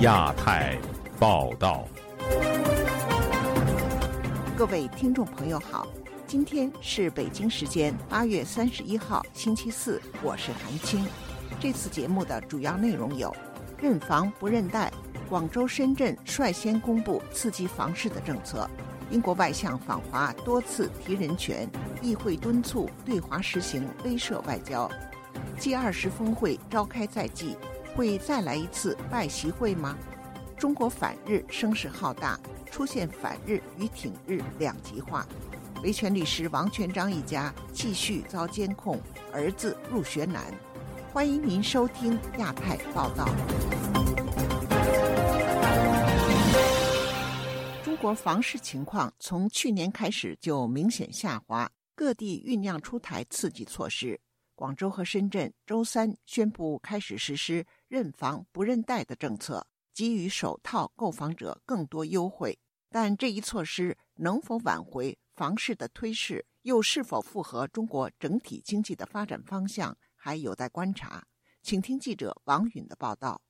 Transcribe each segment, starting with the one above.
亚太报道，各位听众朋友好，今天是北京时间八月三十一号星期四，我是韩青。这次节目的主要内容有：认房不认贷，广州、深圳率先公布刺激房市的政策；英国外相访华多次提人权，议会敦促对华实行威慑外交。G 二十峰会召开在即。会再来一次拜习会吗？中国反日声势浩大，出现反日与挺日两极化。维权律师王全章一家继续遭监控，儿子入学难。欢迎您收听亚太报道。国房市情况从去年开始就明显下滑，各地酝酿出台刺激措施。广州和深圳周三宣布开始实施认房不认贷的政策，给予首套购房者更多优惠。但这一措施能否挽回房市的推势，又是否符合中国整体经济的发展方向，还有待观察。请听记者王允的报道。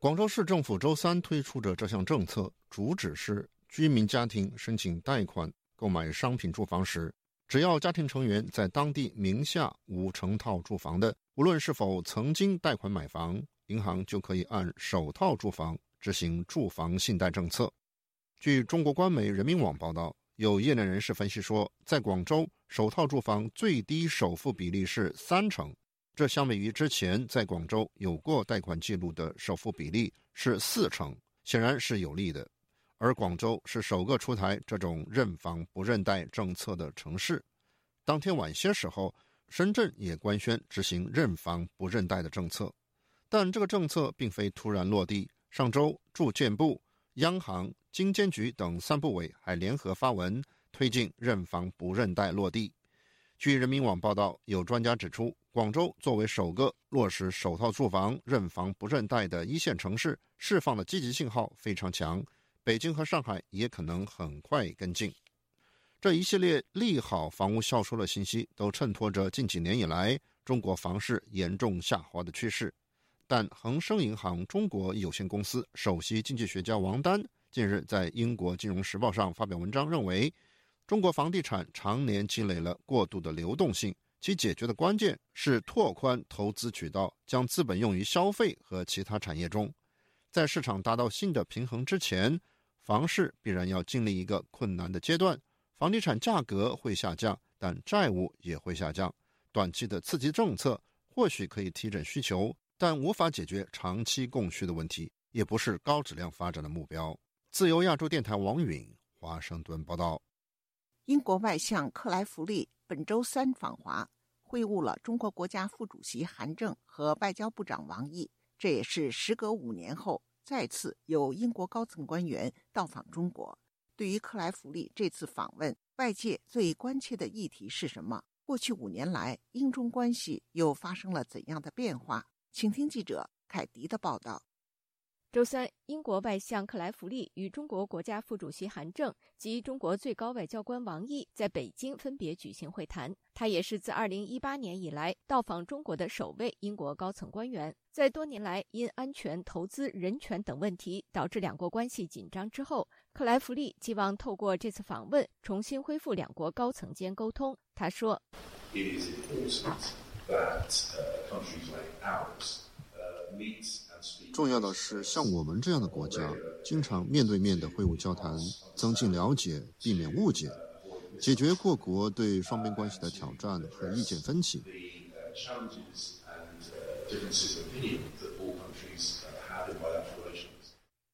广州市政府周三推出的这项政策，主旨是居民家庭申请贷款购买商品住房时。只要家庭成员在当地名下无成套住房的，无论是否曾经贷款买房，银行就可以按首套住房执行住房信贷政策。据中国官媒人民网报道，有业内人士分析说，在广州，首套住房最低首付比例是三成，这相比于之前在广州有过贷款记录的首付比例是四成，显然是有利的。而广州是首个出台这种认房不认贷政策的城市。当天晚些时候，深圳也官宣执行认房不认贷的政策。但这个政策并非突然落地。上周，住建部、央行、金监局等三部委还联合发文推进认房不认贷落地。据人民网报道，有专家指出，广州作为首个落实首套住房认房不认贷的一线城市，释放的积极信号非常强。北京和上海也可能很快跟进，这一系列利好房屋销售的信息，都衬托着近几年以来中国房市严重下滑的趋势。但恒生银行中国有限公司首席经济学家王丹近日在英国金融时报上发表文章，认为中国房地产常年积累了过度的流动性，其解决的关键是拓宽投资渠道，将资本用于消费和其他产业中，在市场达到新的平衡之前。房市必然要经历一个困难的阶段，房地产价格会下降，但债务也会下降。短期的刺激政策或许可以提振需求，但无法解决长期供需的问题，也不是高质量发展的目标。自由亚洲电台王允华盛顿报道。英国外相克莱弗利本周三访华，会晤了中国国家副主席韩正和外交部长王毅，这也是时隔五年后。再次有英国高层官员到访中国。对于克莱弗利这次访问，外界最关切的议题是什么？过去五年来，英中关系又发生了怎样的变化？请听记者凯迪的报道。周三，英国外相克莱弗利与中国国家副主席韩正及中国最高外交官王毅在北京分别举行会谈。他也是自2018年以来到访中国的首位英国高层官员。在多年来因安全、投资、人权等问题导致两国关系紧张之后，克莱弗利希望透过这次访问重新恢复两国高层间沟通。他说。重要的是，像我们这样的国家，经常面对面的会晤交谈，增进了解，避免误解，解决各国对双边关系的挑战和意见分歧。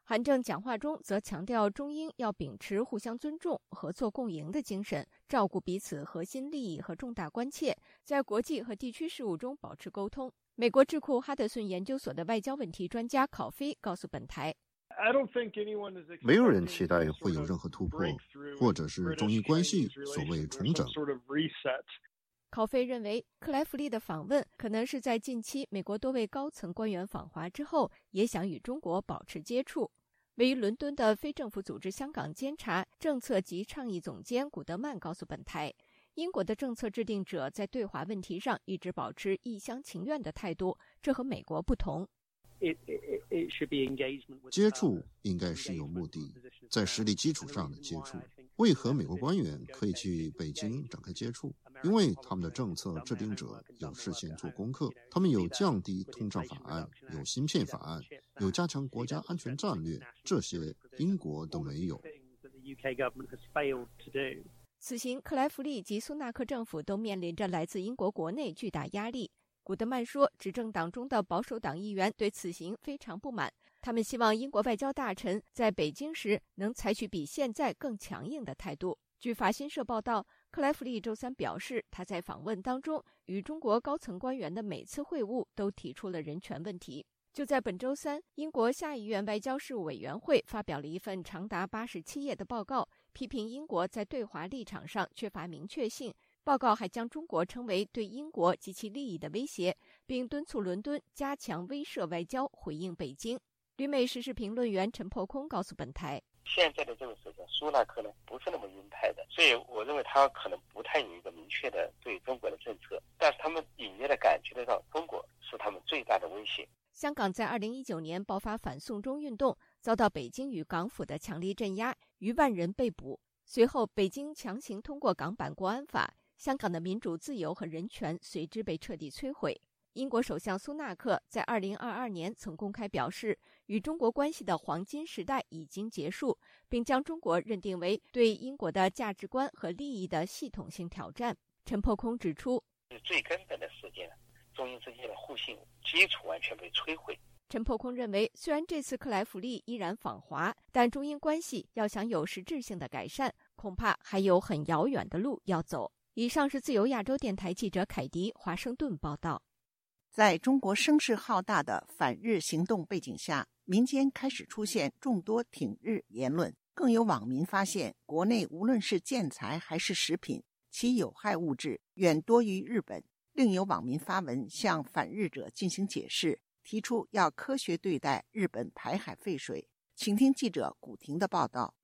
韩正讲话中则强调，中英要秉持互相尊重、合作共赢的精神，照顾彼此核心利益和重大关切，在国际和地区事务中保持沟通。美国智库哈德逊研究所的外交问题专家考菲告诉本台：“没有人期待会有任何突破，或者是中英关系所谓重整。”考菲认为，克莱弗利的访问可能是在近期美国多位高层官员访华之后，也想与中国保持接触。位于伦敦的非政府组织香港监察政策及倡议总监古德曼告诉本台。英国的政策制定者在对华问题上一直保持一厢情愿的态度，这和美国不同。接触应该是有目的，在实力基础上的接触。为何美国官员可以去北京展开接触？因为他们的政策制定者有事先做功课，他们有降低通胀法案，有芯片法案，有加强国家安全战略，这些英国都没有。此行，克莱弗利及苏纳克政府都面临着来自英国国内巨大压力。古德曼说，执政党中的保守党议员对此行非常不满，他们希望英国外交大臣在北京时能采取比现在更强硬的态度。据法新社报道，克莱弗利周三表示，他在访问当中与中国高层官员的每次会晤都提出了人权问题。就在本周三，英国下议院外交事务委员会发表了一份长达八十七页的报告，批评英国在对华立场上缺乏明确性。报告还将中国称为对英国及其利益的威胁，并敦促伦敦加强威慑外交，回应北京。旅美时事评论员陈破空告诉本台：“现在的这个首相苏纳克呢，不是那么鹰派的，所以我认为他可能不太有一个明确的对中国的政策。但是他们隐约的感觉得到，中国是他们最大的威胁。”香港在二零一九年爆发反送中运动，遭到北京与港府的强力镇压，逾万人被捕。随后，北京强行通过港版国安法。香港的民主、自由和人权随之被彻底摧毁。英国首相苏纳克在2022年曾公开表示，与中国关系的黄金时代已经结束，并将中国认定为对英国的价值观和利益的系统性挑战。陈破空指出，最根本的事件，中英之间的互信基础完全被摧毁。陈破空认为，虽然这次克莱弗利依然访华，但中英关系要想有实质性的改善，恐怕还有很遥远的路要走。以上是自由亚洲电台记者凯迪华盛顿报道。在中国声势浩大的反日行动背景下，民间开始出现众多挺日言论。更有网民发现，国内无论是建材还是食品，其有害物质远多于日本。另有网民发文向反日者进行解释，提出要科学对待日本排海废水。请听记者古婷的报道。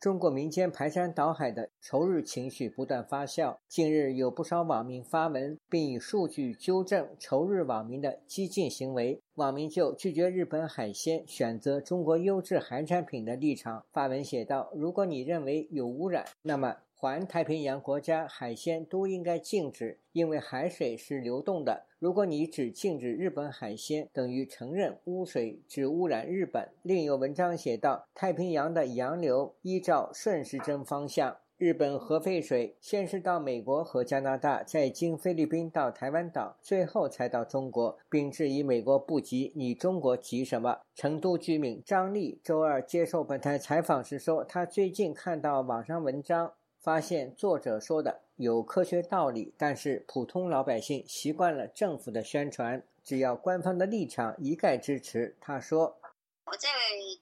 中国民间排山倒海的仇日情绪不断发酵。近日，有不少网民发文，并以数据纠正仇日网民的激进行为。网民就拒绝日本海鲜、选择中国优质海产品的立场发文写道：“如果你认为有污染，那么。”环太平洋国家海鲜都应该禁止，因为海水是流动的。如果你只禁止日本海鲜，等于承认污水只污染日本。另有文章写道：太平洋的洋流依照顺时针方向，日本核废水先是到美国和加拿大，再经菲律宾到台湾岛，最后才到中国，并质疑美国不急，你中国急什么？成都居民张丽周二接受本台采访时说，他最近看到网上文章。发现作者说的有科学道理，但是普通老百姓习惯了政府的宣传，只要官方的立场一概支持。他说：“我在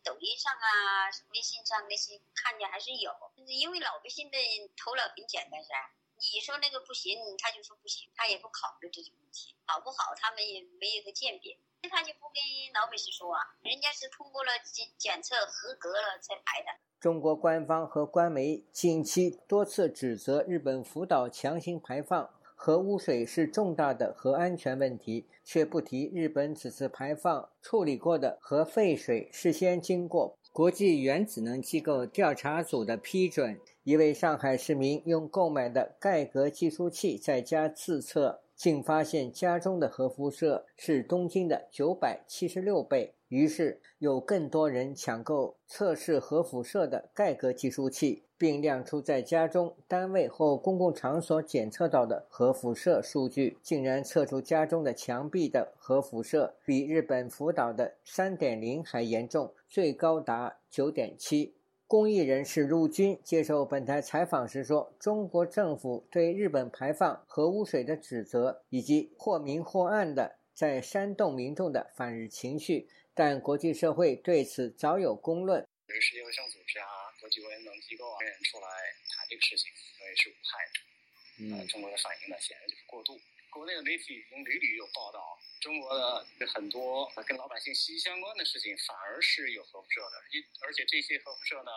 抖音上啊、微信上那些看见还是有，因为老百姓的头脑很简单噻。你说那个不行，他就说不行，他也不考虑这些问题好不好，他们也没有个鉴别，他就不跟老百姓说啊，人家是通过了检检测合格了才排的。”中国官方和官媒近期多次指责日本福岛强行排放核污水是重大的核安全问题，却不提日本此次排放处理过的核废水事先经过国际原子能机构调查组的批准。一位上海市民用购买的盖革计数器在家自测，竟发现家中的核辐射是东京的九百七十六倍。于是，有更多人抢购测试核辐射的盖革计数器，并亮出在家中、单位或公共场所检测到的核辐射数据，竟然测出家中的墙壁的核辐射比日本福岛的三点零还严重，最高达九点七。公益人士陆军接受本台采访时说：“中国政府对日本排放核污水的指责，以及或明或暗的在煽动民众的反日情绪。”但国际社会对此早有公论。世界卫生组织啊，国际原子能机构啊，人出来谈这个事情，认为是无害的。嗯，中国的反应呢，显然就是过度。国内的媒体已经屡屡有报道，中国的很多跟老百姓息息相关的事情，反而是有核辐射的。一而且这些核辐射呢，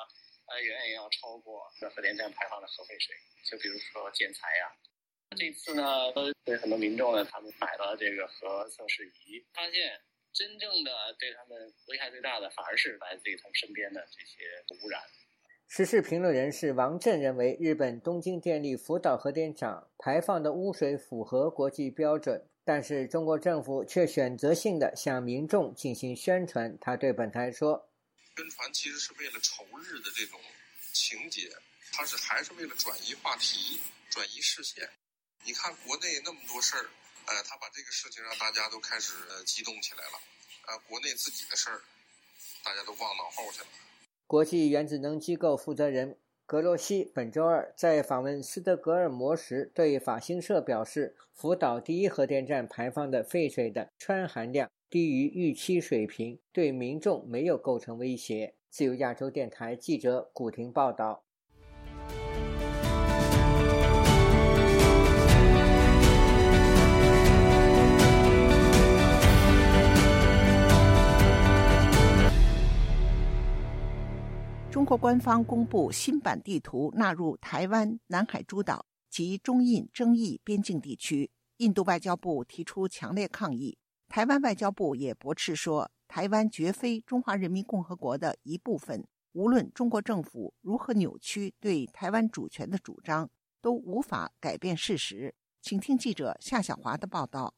呃远远要超过核电站排放的核废水。就比如说建材呀，这次呢，对很多民众呢，他们买了这个核测试仪，发现真正的对他们危害最大的，反而是来自于他们身边的这些污染。时事评论人士王震认为，日本东京电力福岛核电厂排放的污水符合国际标准，但是中国政府却选择性的向民众进行宣传。他对本台说：“宣传其实是为了仇日的这种情节。”他是还是为了转移话题、转移视线？你看国内那么多事儿，呃，他把这个事情让大家都开始激动起来了，呃，国内自己的事儿，大家都忘脑后去了。国际原子能机构负责人格罗西本周二在访问斯德哥尔摩时，对法新社表示，福岛第一核电站排放的废水的氚含量低于预期水平，对民众没有构成威胁。自由亚洲电台记者古婷报道。中国官方公布新版地图，纳入台湾、南海诸岛及中印争议边境地区。印度外交部提出强烈抗议，台湾外交部也驳斥说，台湾绝非中华人民共和国的一部分。无论中国政府如何扭曲对台湾主权的主张，都无法改变事实。请听记者夏小华的报道。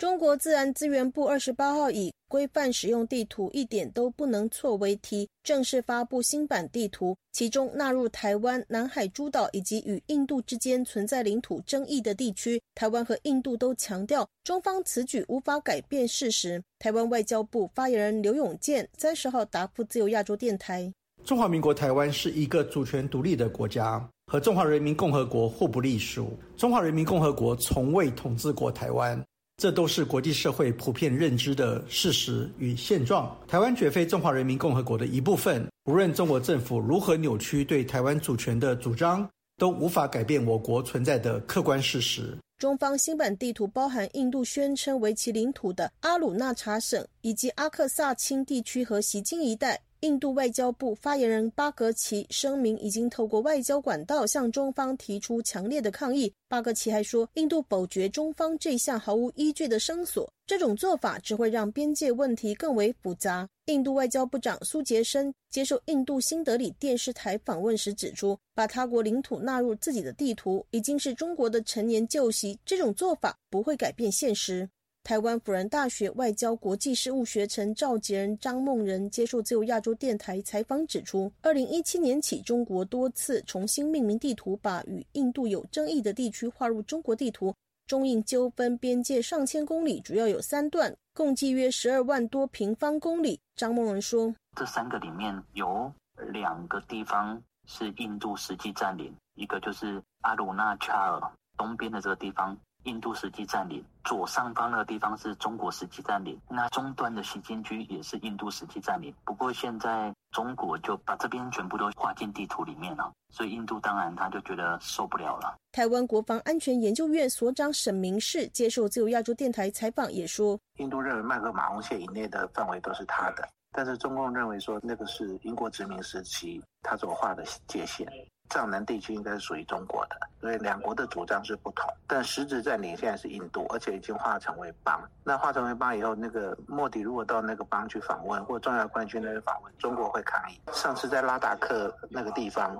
中国自然资源部二十八号以“规范使用地图，一点都不能错”为题，正式发布新版地图，其中纳入台湾、南海诸岛以及与印度之间存在领土争议的地区。台湾和印度都强调，中方此举无法改变事实。台湾外交部发言人刘永健三十号答复自由亚洲电台：“中华民国台湾是一个主权独立的国家，和中华人民共和国互不隶属。中华人民共和国从未统治过台湾。”这都是国际社会普遍认知的事实与现状。台湾绝非中华人民共和国的一部分。无论中国政府如何扭曲对台湾主权的主张，都无法改变我国存在的客观事实。中方新版地图包含印度宣称为其领土的阿鲁纳查省，以及阿克萨钦地区和西京一带。印度外交部发言人巴格奇声明，已经透过外交管道向中方提出强烈的抗议。巴格奇还说，印度否决中方这项毫无依据的声索，这种做法只会让边界问题更为复杂。印度外交部长苏杰生接受印度新德里电视台访问时指出，把他国领土纳入自己的地图已经是中国的陈年旧习，这种做法不会改变现实。台湾辅仁大学外交国际事务学程召集人张梦仁接受自由亚洲电台采访指出，二零一七年起，中国多次重新命名地图，把与印度有争议的地区划入中国地图。中印纠纷边界上千公里，主要有三段，共计约十二万多平方公里。张梦仁说：“这三个里面有两个地方是印度实际占领，一个就是阿鲁纳恰尔东边的这个地方。”印度实际占领左上方那个地方是中国实际占领，那中端的西京区也是印度实际占领。不过现在中国就把这边全部都划进地图里面了，所以印度当然他就觉得受不了了。台湾国防安全研究院所长沈明世接受自由亚洲电台采访也说，印度认为曼克马洪线以内的范围都是他的，但是中共认为说那个是英国殖民时期他所画的界限。藏南地区应该是属于中国的，所以两国的主张是不同。但实质占领现在是印度，而且已经化成为邦。那化成为邦以后，那个莫迪如果到那个邦去访问，或重要官员去那边访问，中国会抗议。上次在拉达克那个地方，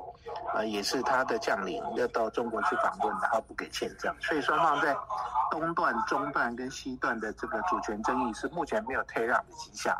呃，也是他的将领要到中国去访问，然后不给签证。所以双方在东段、中段跟西段的这个主权争议是目前没有退让的迹象。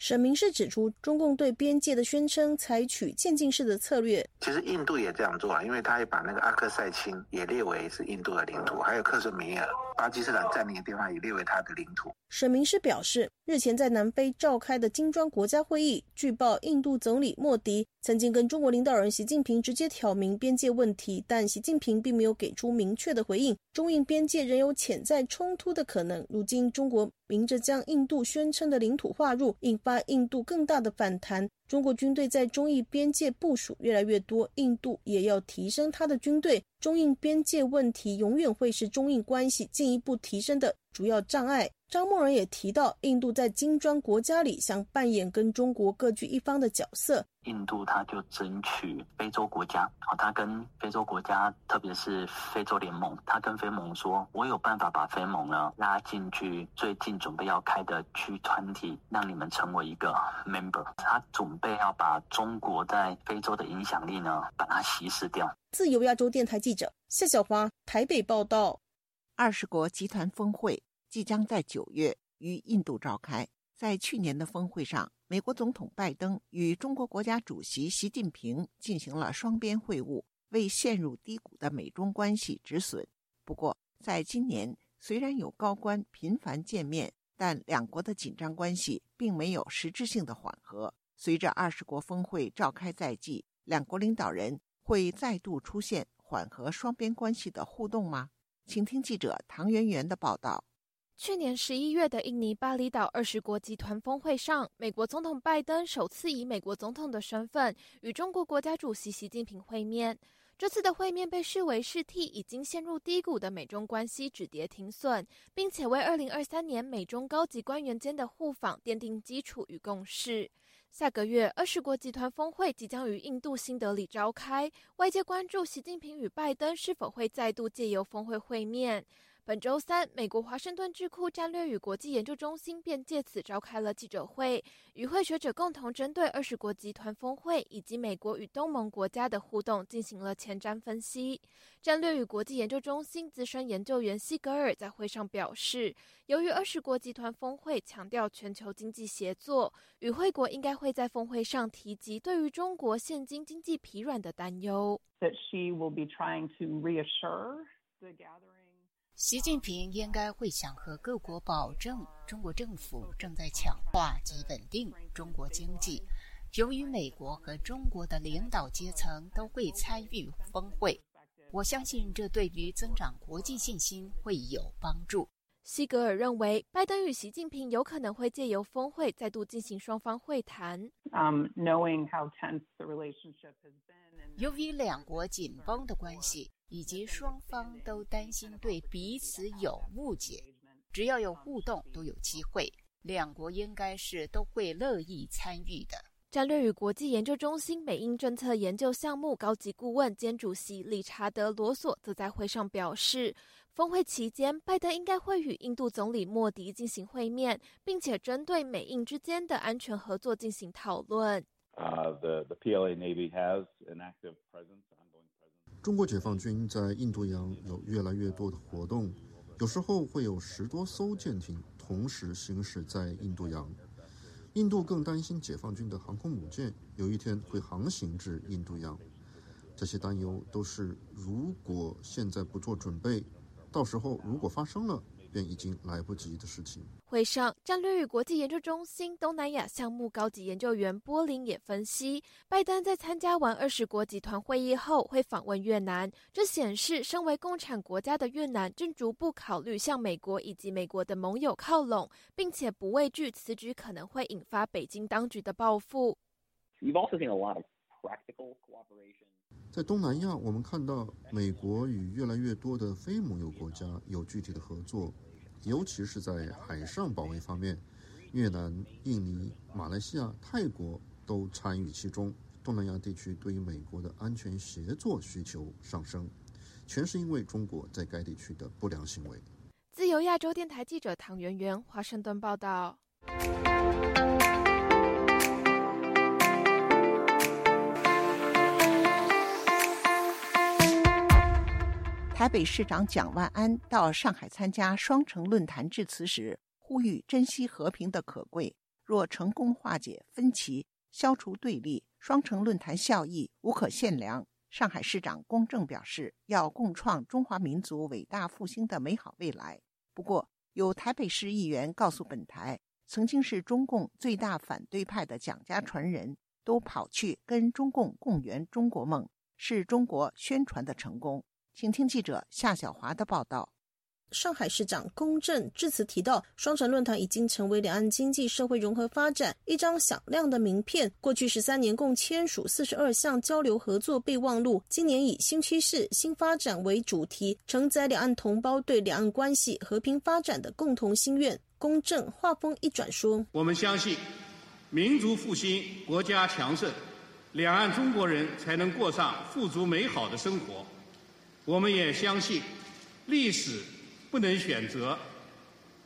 沈明是指出，中共对边界的宣称采取渐进式的策略。其实印度也。这样做啊，因为他也把那个阿克塞钦也列为是印度的领土，还有克什米尔、巴基斯坦占领的地方也列为他的领土。沈明师表示，日前在南非召开的金砖国家会议，据报印度总理莫迪曾经跟中国领导人习近平直接挑明边界问题，但习近平并没有给出明确的回应。中印边界仍有潜在冲突的可能。如今中国明着将印度宣称的领土划入，引发印度更大的反弹。中国军队在中印边界部署越来越多，印度也要提升他的军队。中印边界问题永远会是中印关系进一步提升的主要障碍。张默仁也提到，印度在金砖国家里想扮演跟中国各据一方的角色。印度他就争取非洲国家，好，他跟非洲国家，特别是非洲联盟，他跟非盟说，我有办法把非盟呢拉进去，最近准备要开的区团体，让你们成为一个 member。他准备要把中国在非洲的影响力呢，把它稀释掉。自由亚洲电台记者夏小华台北报道。二十国集团峰会。即将在九月于印度召开。在去年的峰会上，美国总统拜登与中国国家主席习近平进行了双边会晤，为陷入低谷的美中关系止损。不过，在今年，虽然有高官频繁见面，但两国的紧张关系并没有实质性的缓和。随着二十国峰会召开在即，两国领导人会再度出现缓和双边关系的互动吗？请听记者唐媛媛的报道。去年十一月的印尼巴厘岛二十国集团峰会上，美国总统拜登首次以美国总统的身份与中国国家主席习近平会面。这次的会面被视为是替已经陷入低谷的美中关系止跌停损，并且为二零二三年美中高级官员间的互访奠定基础与共识。下个月二十国集团峰会即将于印度新德里召开，外界关注习近平与拜登是否会再度借由峰会会面。本周三，美国华盛顿智库战略与国际研究中心便借此召开了记者会，与会学者共同针对二十国集团峰会以及美国与东盟国家的互动进行了前瞻分析。战略与国际研究中心资深研究员西格尔在会上表示，由于二十国集团峰会强调全球经济协作，与会国应该会在峰会上提及对于中国现今经济疲软的担忧。That she will be trying to reassure the gathering. 习近平应该会想和各国保证，中国政府正在强化及稳定中国经济。由于美国和中国的领导阶层都会参与峰会，我相信这对于增长国际信心会有帮助。西格尔认为，拜登与习近平有可能会借由峰会再度进行双方会谈。由于两国紧绷的关系。以及双方都担心对彼此有误解，只要有互动都有机会，两国应该是都会乐意参与的。战略与国际研究中心美英政策研究项目高级顾问兼主席理查德·罗索则在会上表示，峰会期间，拜登应该会与印度总理莫迪进行会面，并且针对美印之间的安全合作进行讨论。中国解放军在印度洋有越来越多的活动，有时候会有十多艘舰艇同时行驶在印度洋。印度更担心解放军的航空母舰有一天会航行至印度洋。这些担忧都是如果现在不做准备，到时候如果发生了。便已经来不及的事情。会上，战略与国际研究中心东南亚项目高级研究员波林也分析，拜登在参加完二十国集团会议后会访问越南，这显示身为共产国家的越南正逐步考虑向美国以及美国的盟友靠拢，并且不畏惧此举可能会引发北京当局的报复。在东南亚，我们看到美国与越来越多的非盟友国家有具体的合作，尤其是在海上保卫方面，越南、印尼、马来西亚、泰国都参与其中。东南亚地区对于美国的安全协作需求上升，全是因为中国在该地区的不良行为。自由亚洲电台记者唐媛媛，华盛顿报道。台北市长蒋万安到上海参加双城论坛致辞时，呼吁珍惜和平的可贵。若成功化解分歧、消除对立，双城论坛效益无可限量。上海市长龚正表示，要共创中华民族伟大复兴的美好未来。不过，有台北市议员告诉本台，曾经是中共最大反对派的蒋家传人都跑去跟中共共圆中国梦，是中国宣传的成功。请听记者夏小华的报道。上海市长龚正致辞提到，双城论坛已经成为两岸经济社会融合发展一张响亮的名片。过去十三年共签署四十二项交流合作备忘录，今年以新趋势、新发展为主题，承载两岸同胞对两岸关系和平发展的共同心愿。龚正话锋一转说：“我们相信，民族复兴，国家强盛，两岸中国人才能过上富足美好的生活。我们也相信，历史不能选择，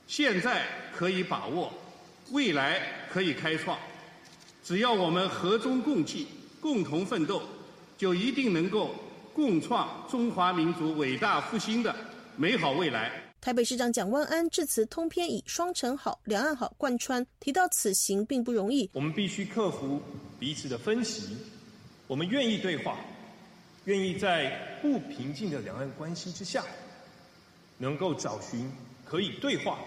现在可以把握，未来可以开创。只要我们和衷共济，共同奋斗，就一定能够共创中华民族伟大复兴的美好未来。”台北市长蒋万安致辞通篇以“双城好，两岸好”贯穿，提到此行并不容易。我们必须克服彼此的分歧，我们愿意对话，愿意在不平静的两岸关系之下，能够找寻可以对话、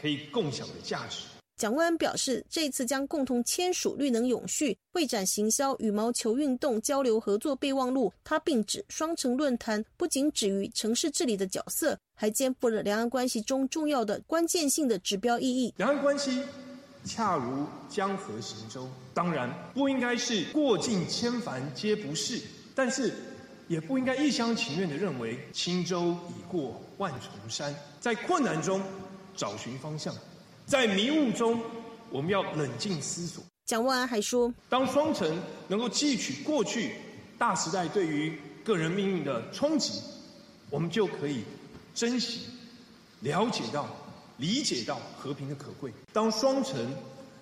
可以共享的价值。蒋万安表示，这次将共同签署绿能永续会展行销羽毛球运动交流合作备忘录。他并指，双城论坛不仅止于城市治理的角色，还肩负了两岸关系中重要的关键性的指标意义。两岸关系恰如江河行舟，当然不应该是过尽千帆皆不是，但是也不应该一厢情愿的认为轻舟已过万重山，在困难中找寻方向。在迷雾中，我们要冷静思索。蒋万安还说，当双城能够汲取过去大时代对于个人命运的冲击，我们就可以珍惜、了解到、理解到和平的可贵。当双城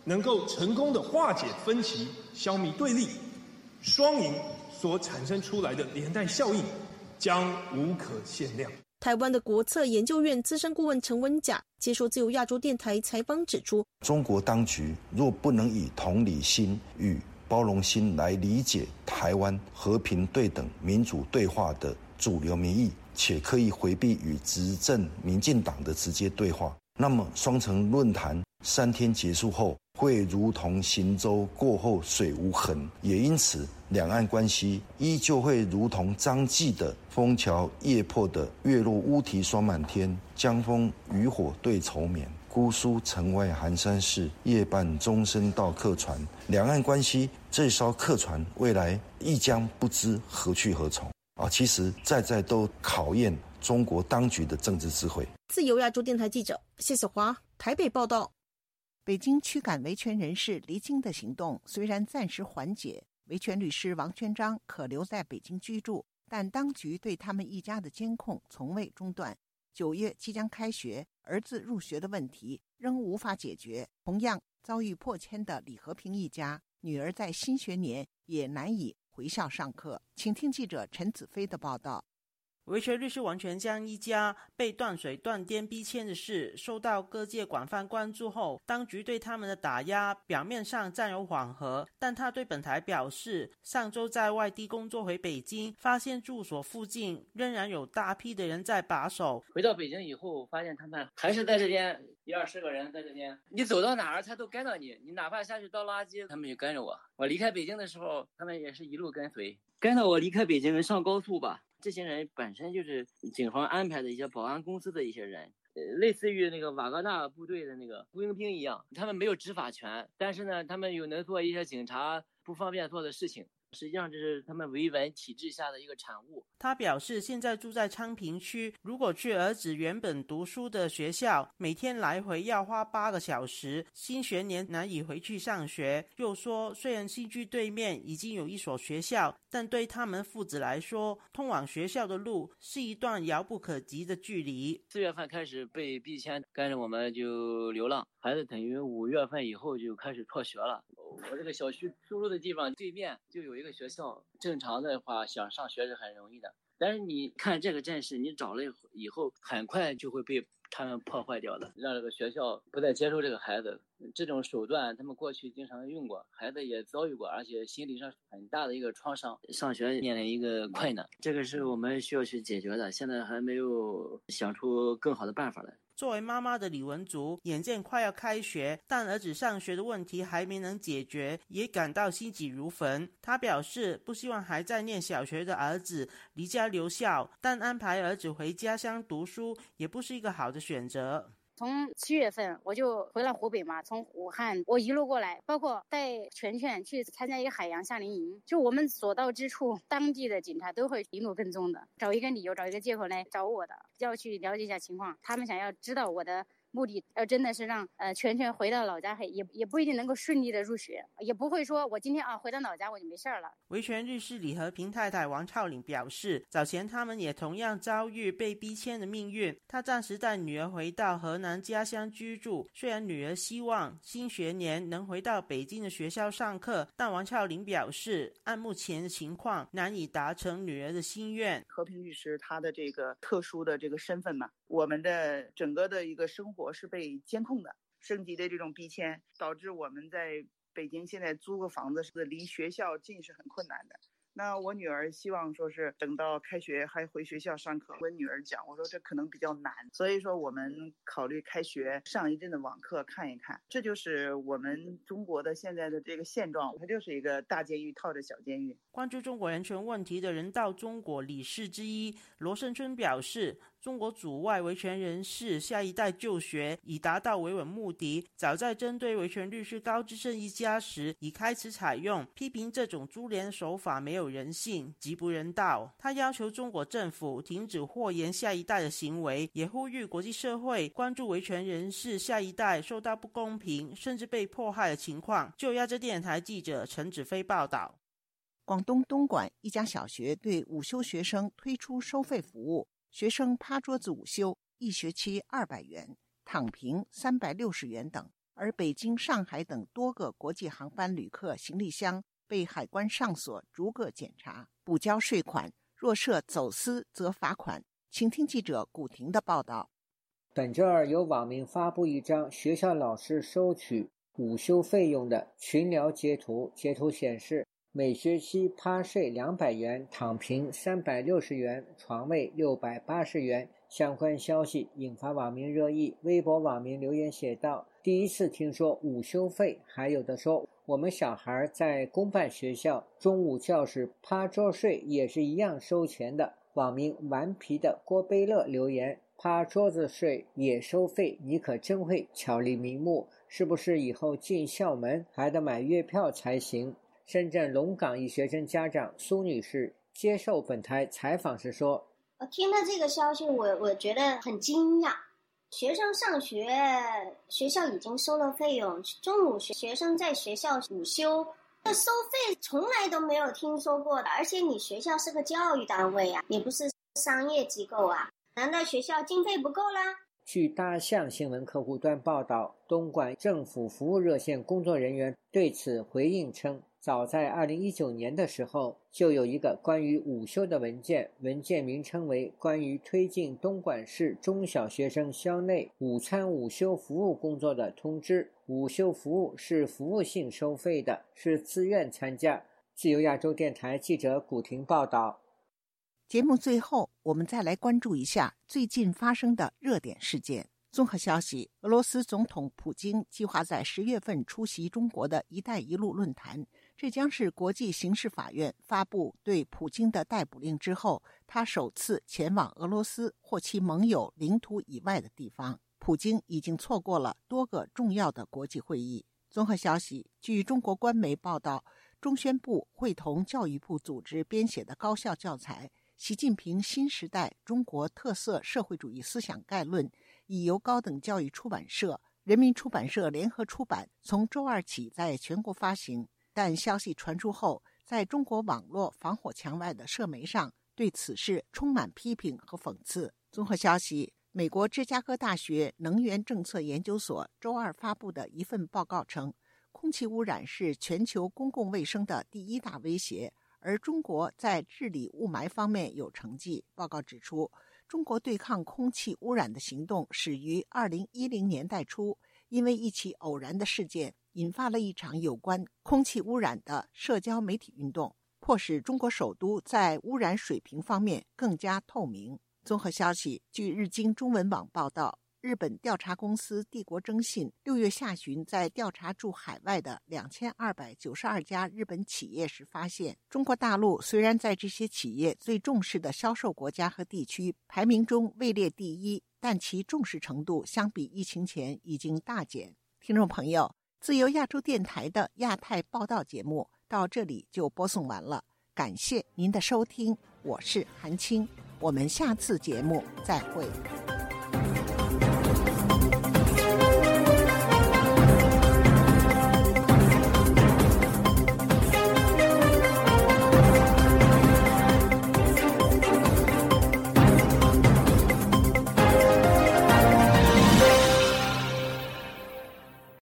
能够成功的化解分歧、消弭对立，双赢所产生出来的连带效应将无可限量。台湾的国策研究院资深顾问陈文甲接受自由亚洲电台采访指出，中国当局若不能以同理心与包容心来理解台湾和平对等、民主对话的主流民意，且刻意回避与执政民进党的直接对话，那么双城论坛三天结束后。会如同行舟过后水无痕，也因此两岸关系依旧会如同张继的“枫桥夜泊的月落乌啼霜满天，江枫渔火对愁眠。姑苏城外寒山寺，夜半钟声到客船。”两岸关系这艘客船未来亦将不知何去何从啊！其实在在都考验中国当局的政治智慧。自由亚洲电台记者谢小华台北报道。北京驱赶维权人士离京的行动虽然暂时缓解，维权律师王全章可留在北京居住，但当局对他们一家的监控从未中断。九月即将开学，儿子入学的问题仍无法解决。同样遭遇迫迁的李和平一家，女儿在新学年也难以回校上课。请听记者陈子飞的报道。维权律师王全江一家被断水断电逼迁的事受到各界广泛关注后，当局对他们的打压表面上暂有缓和，但他对本台表示，上周在外地工作回北京，发现住所附近仍然有大批的人在把守。回到北京以后，发现他们还是在这边一二十个人在这边，你走到哪儿他都跟到你，你哪怕下去倒垃圾，他们就跟着我。我离开北京的时候，他们也是一路跟随，跟着我离开北京上高速吧。这些人本身就是警方安排的一些保安公司的一些人，呃，类似于那个瓦格纳部队的那个雇佣兵一样，他们没有执法权，但是呢，他们又能做一些警察不方便做的事情。实际上这是他们维稳体制下的一个产物。他表示，现在住在昌平区，如果去儿子原本读书的学校，每天来回要花八个小时，新学年难以回去上学。又说，虽然新居对面已经有一所学校，但对他们父子来说，通往学校的路是一段遥不可及的距离。四月份开始被逼迁，跟着我们就流浪，孩子等于五月份以后就开始辍学了。我这个小区出入的地方对面就有一个学校，正常的话想上学是很容易的。但是你看这个阵势，你找了以后，很快就会被他们破坏掉的，让这个学校不再接受这个孩子。这种手段他们过去经常用过，孩子也遭遇过，而且心理上很大的一个创伤，上学面临一个困难，这个是我们需要去解决的。现在还没有想出更好的办法来。作为妈妈的李文竹，眼见快要开学，但儿子上学的问题还没能解决，也感到心急如焚。她表示，不希望还在念小学的儿子离家留校，但安排儿子回家乡读书也不是一个好的选择。从七月份我就回了湖北嘛，从武汉我一路过来，包括带全全去参加一个海洋夏令营，就我们所到之处，当地的警察都会一路跟踪的，找一个理由，找一个借口来找我的，要去了解一下情况。他们想要知道我的目的要真的是让呃全全回到老家，也也不一定能够顺利的入学，也不会说我今天啊回到老家我就没事儿了。维权律师李和平太太王超玲表示，早前他们也同样遭遇被逼迁的命运，他暂时带女儿回到河南家乡居住。虽然女儿希望新学年能回到北京的学校上课，但王超玲表示，按目前的情况难以达成女儿的心愿。和平律师他的这个特殊的这个身份嘛，我们的整个的一个生活我是被监控的，升级的这种逼迁导致我们在北京现在租个房子是离学校近是很困难的。那我女儿希望说是等到开学还回学校上课。我女儿讲，我说这可能比较难，所以说我们考虑开学上一阵的网课看一看。这就是我们中国的现在的这个现状，它就是一个大监狱套着小监狱。关注中国人权问题的人道中国理事之一罗胜春表示。中国主外维权人士下一代就学，以达到维稳目的。早在针对维权律师高志胜一家时，已开始采用，批评这种株连手法没有人性，极不人道。他要求中国政府停止祸延下一代的行为，也呼吁国际社会关注维权人士下一代受到不公平甚至被迫害的情况。就亚洲电台记者陈子飞报道：广东东莞一家小学对午休学生推出收费服务。学生趴桌子午休，一学期二百元；躺平三百六十元等。而北京、上海等多个国际航班旅客行李箱被海关上锁，逐个检查，补交税款。若涉走私，则罚款。请听记者古婷的报道。本周二，有网民发布一张学校老师收取午休费用的群聊截图，截图显示。每学期趴睡两百元，躺平三百六十元，床位六百八十元。相关消息引发网民热议。微博网民留言写道：“第一次听说午休费，还有的说我们小孩在公办学校中午教室趴桌睡也是一样收钱的。”网民顽皮的郭贝乐留言：“趴桌子睡也收费，你可真会巧立名目，是不是以后进校门还得买月票才行？”深圳龙岗一学生家长苏女士接受本台采访时说：“我听到这个消息，我我觉得很惊讶。学生上学，学校已经收了费用，中午学学生在学校午休，这收费从来都没有听说过的。而且你学校是个教育单位啊，你不是商业机构啊？难道学校经费不够啦？”据大象新闻客户端报道，东莞政府服务热线工作人员对此回应称。早在二零一九年的时候，就有一个关于午休的文件，文件名称为《关于推进东莞市中小学生校内午餐午休服务工作的通知》。午休服务是服务性收费的，是自愿参加。自由亚洲电台记者古婷报道。节目最后，我们再来关注一下最近发生的热点事件。综合消息：俄罗斯总统普京计划在十月份出席中国的一带一路论坛。这将是国际刑事法院发布对普京的逮捕令之后，他首次前往俄罗斯或其盟友领土以外的地方。普京已经错过了多个重要的国际会议。综合消息，据中国官媒报道，中宣部会同教育部组织编写的高校教材《习近平新时代中国特色社会主义思想概论》，已由高等教育出版社、人民出版社联合出版，从周二起在全国发行。但消息传出后，在中国网络防火墙外的社媒上对此事充满批评和讽刺。综合消息，美国芝加哥大学能源政策研究所周二发布的一份报告称，空气污染是全球公共卫生的第一大威胁，而中国在治理雾霾方面有成绩。报告指出，中国对抗空气污染的行动始于2010年代初，因为一起偶然的事件。引发了一场有关空气污染的社交媒体运动，迫使中国首都在污染水平方面更加透明。综合消息，据日经中文网报道，日本调查公司帝国征信六月下旬在调查驻海外的两千二百九十二家日本企业时发现，中国大陆虽然在这些企业最重视的销售国家和地区排名中位列第一，但其重视程度相比疫情前已经大减。听众朋友。自由亚洲电台的亚太报道节目到这里就播送完了，感谢您的收听，我是韩青，我们下次节目再会。